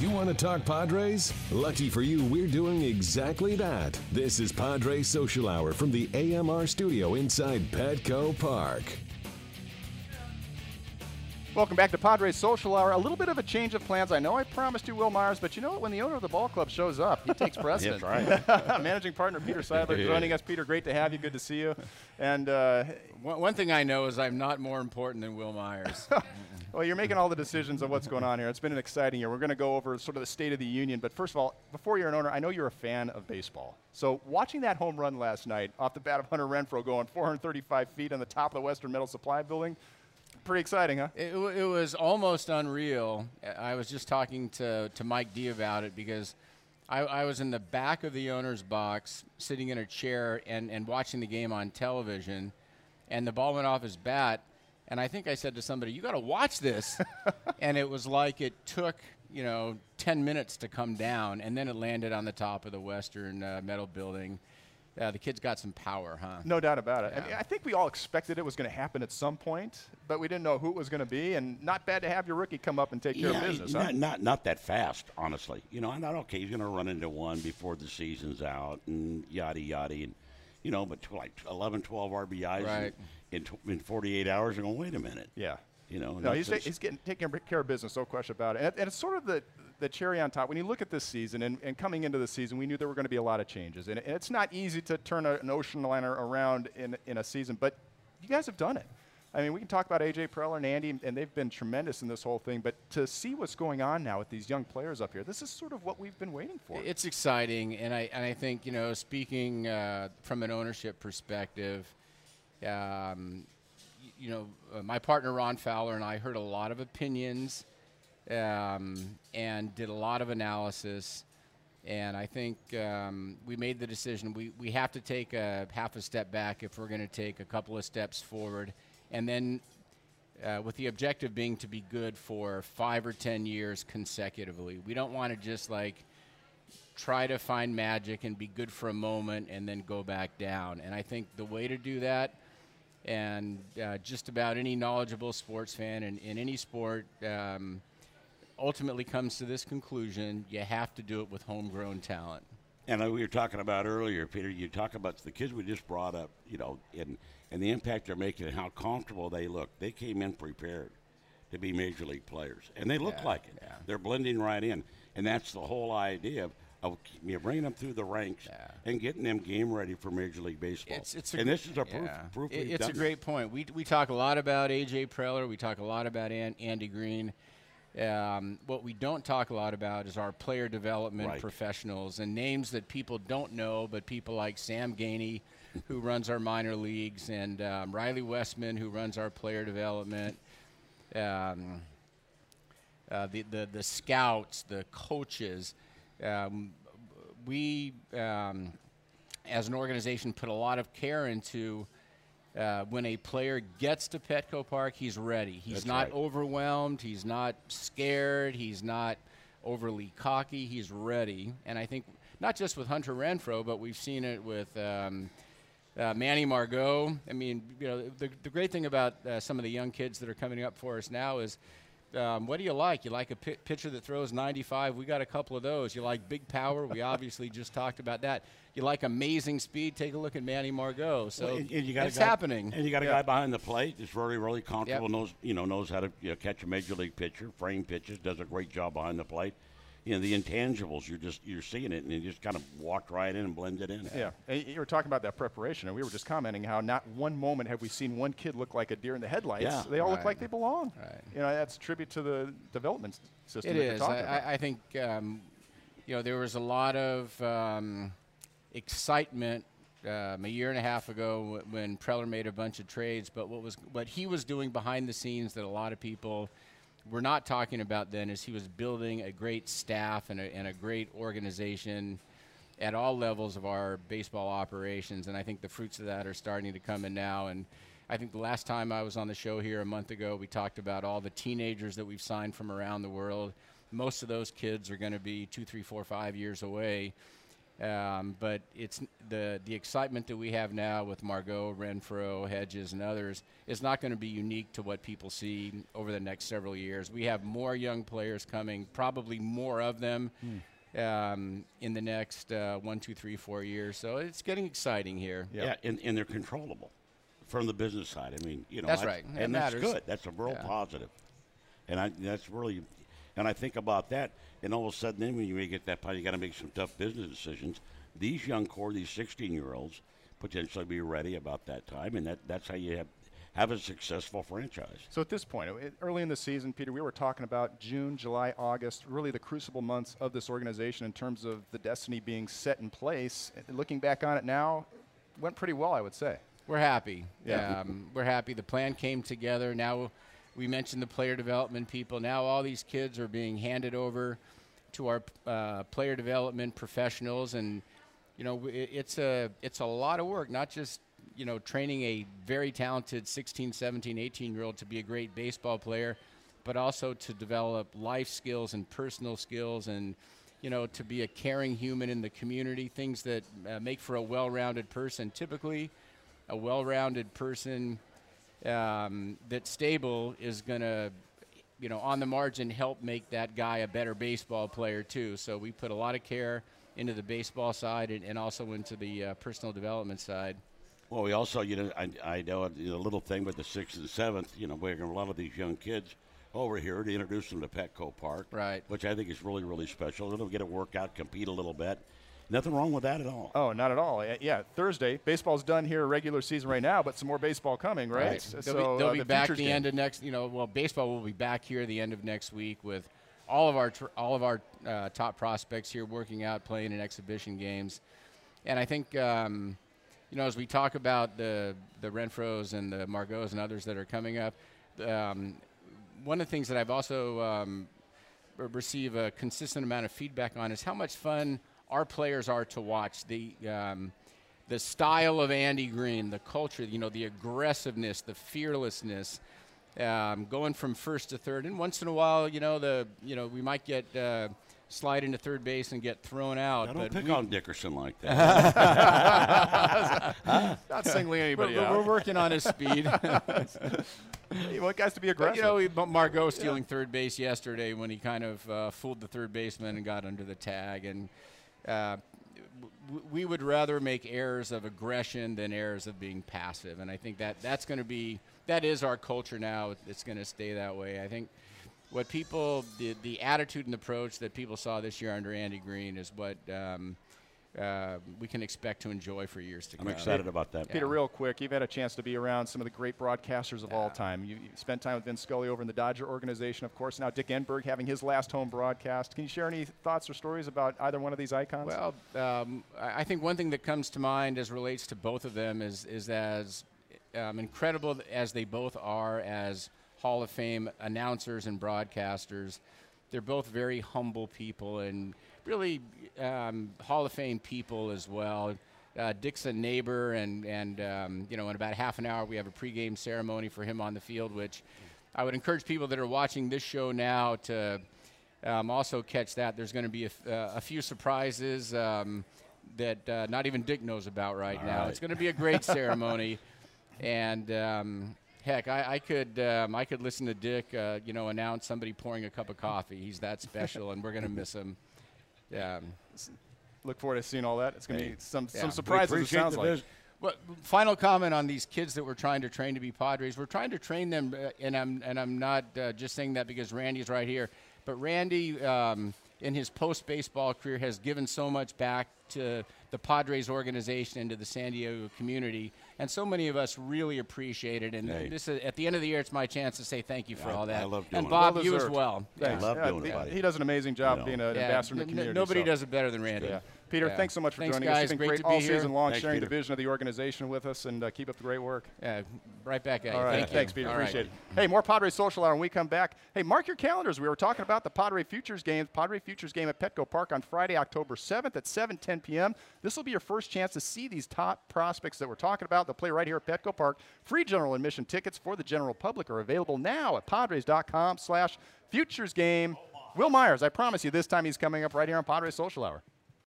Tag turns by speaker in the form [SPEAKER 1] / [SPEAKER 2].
[SPEAKER 1] You want to talk Padres? Lucky for you, we're doing exactly that. This is Padres Social Hour from the AMR studio inside Petco Park.
[SPEAKER 2] Welcome back to Padres Social Hour. A little bit of a change of plans. I know I promised you Wil Myers, but you know what? When the owner of the ball club shows up, he takes precedent.
[SPEAKER 3] That's right.
[SPEAKER 2] Managing partner Peter Seidler joining us. Peter, great to have you. Good to see you. And uh,
[SPEAKER 4] One, one thing I know is I'm not more important than Wil Myers.
[SPEAKER 2] well, you're making all the decisions of what's going on here. It's been an exciting year. We're going to go over sort of the state of the union. But first of all, before you're an owner, I know you're a fan of baseball. So watching that home run last night off the bat of Hunter Renfroe going 435 feet on the top of the Western Metal Supply Building, pretty exciting, huh?
[SPEAKER 4] it, it was almost unreal. I was just talking to, to Mike Dee about it because I, I was in the back of the owner's box, sitting in a chair and, and watching the game on television, and the ball went off his bat. And I think I said to somebody, "You got to watch this," and it was like it took you know 10 minutes to come down, and then it landed on the top of the Western uh, Metal Building. Uh, the kid's got some power, huh?
[SPEAKER 2] No doubt about it. I, mean, I think we all expected it was going to happen at some point, but we didn't know who it was going to be. And not bad to have your rookie come up and take care of business. huh?
[SPEAKER 3] not, not not that fast, honestly. You know, I'm not okay. He's going to run into one before the season's out, and yada yada, and you know, but like 11, 12 RBIs
[SPEAKER 4] Right.
[SPEAKER 3] in, in, in 48 hours. They're going, wait a minute.
[SPEAKER 2] Yeah.
[SPEAKER 3] You know,
[SPEAKER 2] No, he's, he's getting taking care of business, no question about it. And, and it's sort of the, the cherry on top. When you look at this season and, and coming into the season, we knew there were going to be a lot of changes. And, and it's not easy to turn a, an ocean liner around in, in a season, but you guys have done it. I mean, we can talk about AJ Preller and Andy, and they've been tremendous in this whole thing. But to see what's going on now with these young players up here, this is sort of what we've been waiting for.
[SPEAKER 4] It's exciting, and I and I think you know, speaking uh, from an ownership perspective, um, you know, uh, my partner Ron Fowler and I heard a lot of opinions, um, and did a lot of analysis, and I think um, we made the decision we we have to take a half a step back if we're going to take a couple of steps forward, and then uh, with the objective being to be good for five or ten years consecutively. We don't want to just like try to find magic and be good for a moment and then go back down. And I think the way to do that, and uh, just about any knowledgeable sports fan in, in any sport, um, ultimately comes to this conclusion: you have to do it with homegrown talent.
[SPEAKER 3] And we were talking about earlier, Peter. You talk about the kids we just brought up, you know, and and the impact they're making and how comfortable they look. They came in prepared to be major league players, and they look
[SPEAKER 4] Yeah,
[SPEAKER 3] like it.
[SPEAKER 4] yeah.
[SPEAKER 3] They're blending right in, and that's the whole idea of, of you bringing them through the ranks
[SPEAKER 4] Yeah.
[SPEAKER 3] and getting them game ready for Major League Baseball.
[SPEAKER 4] It's, it's a
[SPEAKER 3] and this is a proof. proof
[SPEAKER 4] It- it's a great point. We, we talk a lot about AJ Preller. We talk a lot about An- Andy Green. Um, what we don't talk a lot about is our player development
[SPEAKER 3] Right.
[SPEAKER 4] professionals and names that people don't know, but people like Sam Geaney, who runs our minor leagues, and um, Riley Westman, who runs our player development. Um, uh, the, the the scouts, the coaches. Um, we, um, as an organization, put a lot of care into uh, when a player gets to Petco Park, he's ready. He's
[SPEAKER 3] That's
[SPEAKER 4] not
[SPEAKER 3] right.
[SPEAKER 4] overwhelmed. He's not scared. He's not overly cocky. He's ready. And I think not just with Hunter Renfroe, but we've seen it with. Um, uh, Manny Margot. I mean, you know, the, the great thing about uh, some of the young kids that are coming up for us now is, um, what do you like? You like a pitcher that throws 95? We got a couple of those. You like big power? We obviously just talked about that. You like amazing speed? Take a look at Manny Margot. So
[SPEAKER 3] Well, and- and you got
[SPEAKER 4] it's
[SPEAKER 3] guy-
[SPEAKER 4] happening.
[SPEAKER 3] And you got a
[SPEAKER 2] Yeah.
[SPEAKER 3] guy behind the plate that's really, really comfortable.
[SPEAKER 4] Yep.
[SPEAKER 3] Knows you know knows how to you know, catch a major league pitcher, frame pitches, does a great job behind the plate. You know the intangibles. You're just you're seeing it, and you just kind of walked right in and blended in.
[SPEAKER 2] Yeah, and you were talking about that preparation, and we were just commenting how not one moment have we seen one kid look like a deer in the headlights.
[SPEAKER 3] Yeah.
[SPEAKER 2] They all look like they belong.
[SPEAKER 4] Right.
[SPEAKER 2] You know, that's a tribute to the development system.
[SPEAKER 4] It
[SPEAKER 2] that you're talking
[SPEAKER 4] I,
[SPEAKER 2] about.
[SPEAKER 4] I, I think um, you know there was a lot of um, excitement um, a year and a half ago wh- when Preller made a bunch of trades. But what was what he was doing behind the scenes that a lot of people were not talking about then is he was building a great staff and a, and a great organization at all levels of our baseball operations. And I think the fruits of that are starting to come in now. And I think the last time I was on the show here a month ago, we talked about all the teenagers that we've signed from around the world. Most of those kids are going to be two, three, four, five years away. Um, but it's the the excitement that we have now with Margot, Renfroe, Hedges, and others is not going to be unique to what people see over the next several years. We have more young players coming, probably more of them. Um, in the next uh, one, two, three, four years, so it's getting exciting here.
[SPEAKER 3] Yeah, and, and they're controllable from the business side. I mean, you know,
[SPEAKER 4] That's right. It
[SPEAKER 3] and that's
[SPEAKER 4] matters.
[SPEAKER 3] good. That's a real
[SPEAKER 4] Yeah.
[SPEAKER 3] positive. And I that's really, and I think about that, and all of a sudden, then when you may get that point, you got to make some tough business decisions. These young core, these 16 year olds, potentially be ready about that time, and that that's how you have have a successful franchise.
[SPEAKER 2] So at this point, early in the season, Peter, we were talking about June, July, August, really the crucible months of this organization in terms of the destiny being set in place. Looking back on it now, went pretty well, I would say.
[SPEAKER 4] We're happy.
[SPEAKER 2] Yeah.
[SPEAKER 4] Um, we're happy. The plan came together. Now we mentioned the player development people. Now all these kids are being handed over to our uh, player development professionals, and you know it, it's a it's a lot of work. Not just you know training a very talented 16, 17, 18 year old to be a great baseball player, but also to develop life skills and personal skills and you know, to be a caring human in the community, things that uh, make for a well-rounded person. Typically, a well-rounded person um, that's stable is going to, you know, on the margin help make that guy a better baseball player too. So we put a lot of care into the baseball side and, and also into the uh, personal development side.
[SPEAKER 3] Well, we also, you know, I, I know a little thing with the sixth and seventh. You know, we're a lot of these young kids over here to introduce them to Petco Park,
[SPEAKER 4] Right.
[SPEAKER 3] Which I think is really, really special. Them get a workout, compete a little bit. Nothing wrong with that at all.
[SPEAKER 2] Oh, not at all. Yeah, Thursday. Baseball's done here, regular season right now, but some more baseball coming, right?
[SPEAKER 4] Right.
[SPEAKER 2] So,
[SPEAKER 4] They'll be, they'll
[SPEAKER 2] uh,
[SPEAKER 4] be
[SPEAKER 2] the
[SPEAKER 4] back
[SPEAKER 2] futures
[SPEAKER 4] the
[SPEAKER 2] game.
[SPEAKER 4] end of next. You know, well, baseball will be back here the end of next week with all of our tr- all of our uh, top prospects here working out, playing in exhibition games, and I think. Um, you know, as we talk about the the Renfroes and the Margot and others that are coming up, um, one of the things that I've also um, r- receive a consistent amount of feedback on is how much fun our players are to watch. The um, the style of Andy Green, the culture, you know, the aggressiveness, the fearlessness, um, going from first to third, and once in a while, you know, the you know we might get uh, slide into third base and get thrown out.
[SPEAKER 3] I don't
[SPEAKER 4] but
[SPEAKER 3] pick
[SPEAKER 4] we,
[SPEAKER 3] on Dickerson like that.
[SPEAKER 2] Not singling anybody
[SPEAKER 4] but we're
[SPEAKER 2] out.
[SPEAKER 4] working on his speed.
[SPEAKER 2] You want guys to be
[SPEAKER 4] But,
[SPEAKER 2] aggressive.
[SPEAKER 4] you know, but Margot stealing third base yesterday when he kind of uh, fooled the third baseman and got under the tag. And uh, we would rather make errors of aggression than errors of being passive. And I think that that's going to be that is our culture now. It's going to stay that way. I think what people the the attitude and approach that people saw this year under Andy Green is what. Um, uh, we can expect to enjoy for years to come.
[SPEAKER 3] I'm excited about that.
[SPEAKER 2] Peter, real quick, you've had a chance to be around some of the great broadcasters of all time. You, you spent time with Vince Scully over in the Dodger organization, of course. Now Dick Enberg having his last home broadcast. Can you share any thoughts or stories about either one of these icons?
[SPEAKER 4] Well, um, I I think one thing that comes to mind as relates to both of them is is as um, incredible as they both are as Hall of Fame announcers and broadcasters. They're both very humble people and really um, Hall of Fame people as well. Uh, Dick's a neighbor, and and um, you know, in about half an hour we have a pregame ceremony for him on the field, which I would encourage people that are watching this show now to um, also catch that. There's going to be a, f- uh, a few surprises um, that uh, not even Dick knows about right
[SPEAKER 3] All
[SPEAKER 4] now.
[SPEAKER 3] right.
[SPEAKER 4] It's going to be a great ceremony, and um, heck, I, I could um, I could listen to Dick, uh, you know, announce somebody pouring a cup of coffee. He's that special, and we're going to miss him. Um,
[SPEAKER 2] Look forward to seeing all that. It's going to
[SPEAKER 3] Hey.
[SPEAKER 2] be some,
[SPEAKER 4] Yeah.
[SPEAKER 2] some surprises, it sounds like.
[SPEAKER 4] Well, final comment on these kids that we're trying to train to be Padres. We're trying to train them, uh, and I'm and I'm not uh, just saying that because Randy's right here, but Randy, um, in his post baseball career, has given so much back to the Padres organization and to the San Diego community, and so many of us really appreciate it. And
[SPEAKER 3] Hey.
[SPEAKER 4] this is, at the end of the year, it's my chance to say thank you for
[SPEAKER 3] I-
[SPEAKER 4] all that.
[SPEAKER 3] I love doing
[SPEAKER 4] and. Bob,
[SPEAKER 2] Well
[SPEAKER 4] you as well.
[SPEAKER 2] Thanks.
[SPEAKER 3] love
[SPEAKER 2] Yeah,
[SPEAKER 3] doing it,
[SPEAKER 2] he-
[SPEAKER 3] buddy.
[SPEAKER 2] He does an amazing job
[SPEAKER 3] know.
[SPEAKER 2] being an
[SPEAKER 4] Yeah,
[SPEAKER 2] ambassador in the
[SPEAKER 4] n- n-
[SPEAKER 2] community.
[SPEAKER 4] nobody
[SPEAKER 2] so.
[SPEAKER 4] does it better than Randy.
[SPEAKER 2] Yeah. Peter,
[SPEAKER 4] Yeah.
[SPEAKER 2] thanks so much for
[SPEAKER 4] Thanks,
[SPEAKER 2] joining
[SPEAKER 4] guys.
[SPEAKER 2] us. You've been
[SPEAKER 4] Great
[SPEAKER 2] great
[SPEAKER 4] to be
[SPEAKER 2] all
[SPEAKER 4] here.
[SPEAKER 2] season long,
[SPEAKER 3] Thanks,
[SPEAKER 2] sharing
[SPEAKER 3] Peter.
[SPEAKER 2] the vision of the organization with us, and uh, keep up the great work.
[SPEAKER 4] Yeah, right back at
[SPEAKER 2] All
[SPEAKER 4] you.
[SPEAKER 2] right.
[SPEAKER 4] Thank you.
[SPEAKER 2] Thanks, Peter.
[SPEAKER 4] All right.
[SPEAKER 2] Appreciate it. Hey, more Padre Social Hour when we come back. Hey, mark your calendars. We were talking about the Padre Futures game. Padre Futures game at Petco Park on Friday, October 7th at 7:10 p.m. This will be your first chance to see these top prospects that we're talking about. They'll play right here at Petco Park. Free general admission tickets for the general public are available now at Padres.com/slash Futures Game. Wil Myers, I promise you, this time he's coming up right here on Padre Social Hour.